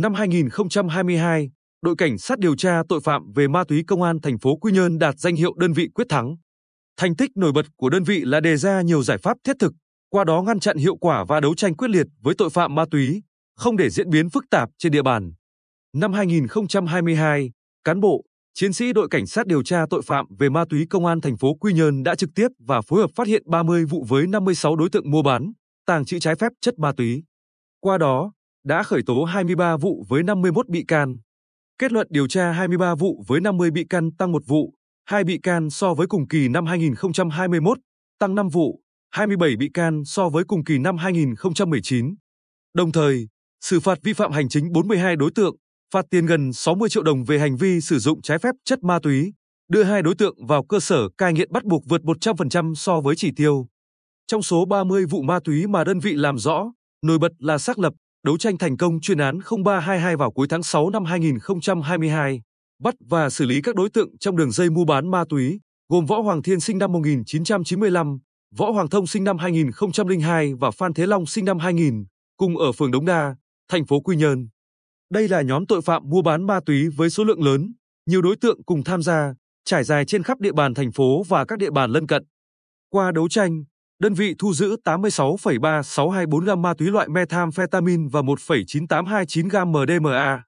Năm 2022, đội cảnh sát điều tra tội phạm về ma túy công an thành phố Quy Nhơn đạt danh hiệu đơn vị quyết thắng. Thành tích nổi bật của đơn vị là đề ra nhiều giải pháp thiết thực, qua đó ngăn chặn hiệu quả và đấu tranh quyết liệt với tội phạm ma túy, không để diễn biến phức tạp trên địa bàn. Năm 2022, cán bộ, chiến sĩ đội cảnh sát điều tra tội phạm về ma túy công an thành phố Quy Nhơn đã trực tiếp và phối hợp phát hiện 30 vụ với 56 đối tượng mua bán, tàng trữ trái phép chất ma túy. Qua đó, đã khởi tố 23 vụ với 51 bị can. Kết luận điều tra 23 vụ với 50 bị can tăng 1 vụ, 2 bị can so với cùng kỳ năm 2021, tăng 5 vụ, 27 bị can so với cùng kỳ năm 2019. Đồng thời, xử phạt vi phạm hành chính 42 đối tượng, phạt tiền gần 60 triệu đồng về hành vi sử dụng trái phép chất ma túy, đưa hai đối tượng vào cơ sở cai nghiện bắt buộc vượt 100% so với chỉ tiêu. Trong số 30 vụ ma túy mà đơn vị làm rõ, nổi bật là xác lập, đấu tranh thành công chuyên án 0322 vào cuối tháng 6 năm 2022, bắt và xử lý các đối tượng trong đường dây mua bán ma túy, gồm Võ Hoàng Thiên sinh năm 1995, Võ Hoàng Thông sinh năm 2002 và Phan Thế Long sinh năm 2000, cùng ở phường Đống Đa, thành phố Quy Nhơn. Đây là nhóm tội phạm mua bán ma túy với số lượng lớn, nhiều đối tượng cùng tham gia, trải dài trên khắp địa bàn thành phố và các địa bàn lân cận. Qua đấu tranh, đơn vị thu giữ 86,3624 gam ma túy loại methamphetamine và 1,9829 gam MDMA.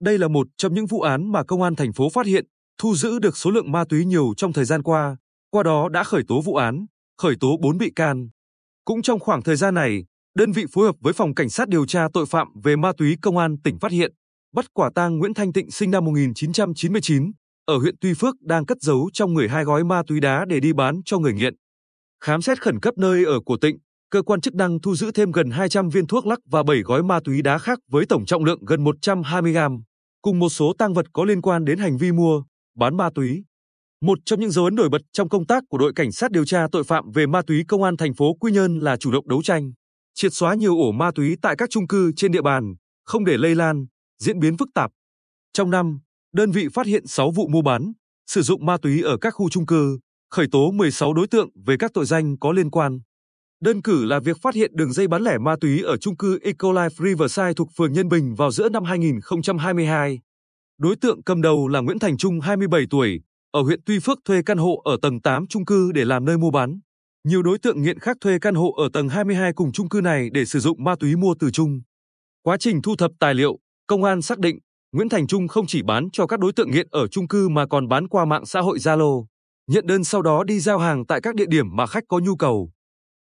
Đây là một trong những vụ án mà công an thành phố phát hiện, thu giữ được số lượng ma túy nhiều trong thời gian qua, qua đó đã khởi tố vụ án, khởi tố 4 bị can. Cũng trong khoảng thời gian này, đơn vị phối hợp với phòng cảnh sát điều tra tội phạm về ma túy công an tỉnh phát hiện, bắt quả tang Nguyễn Thanh Tịnh sinh năm 1999 ở huyện Tuy Phước đang cất giấu trong người hai gói ma túy đá để đi bán cho người nghiện. Khám xét khẩn cấp nơi ở của Tịnh, cơ quan chức năng thu giữ thêm gần 200 viên thuốc lắc và 7 gói ma túy đá khác với tổng trọng lượng gần 120 gram, cùng một số tăng vật có liên quan đến hành vi mua, bán ma túy. Một trong những dấu ấn nổi bật trong công tác của đội cảnh sát điều tra tội phạm về ma túy công an thành phố Quy Nhơn là chủ động đấu tranh, triệt xóa nhiều ổ ma túy tại các chung cư trên địa bàn, không để lây lan, diễn biến phức tạp. Trong năm, đơn vị phát hiện 6 vụ mua bán, sử dụng ma túy ở các khu chung cư, khởi tố 16 đối tượng về các tội danh có liên quan. Đơn cử là việc phát hiện đường dây bán lẻ ma túy ở trung cư Ecolife Riverside thuộc phường Nhân Bình vào giữa năm 2022. Đối tượng cầm đầu là Nguyễn Thành Trung 27 tuổi, ở huyện Tuy Phước thuê căn hộ ở tầng 8 trung cư để làm nơi mua bán. Nhiều đối tượng nghiện khác thuê căn hộ ở tầng 22 cùng trung cư này để sử dụng ma túy mua từ Trung. Quá trình thu thập tài liệu, công an xác định Nguyễn Thành Trung không chỉ bán cho các đối tượng nghiện ở trung cư mà còn bán qua mạng xã hội Zalo, nhận đơn sau đó đi giao hàng tại các địa điểm mà khách có nhu cầu.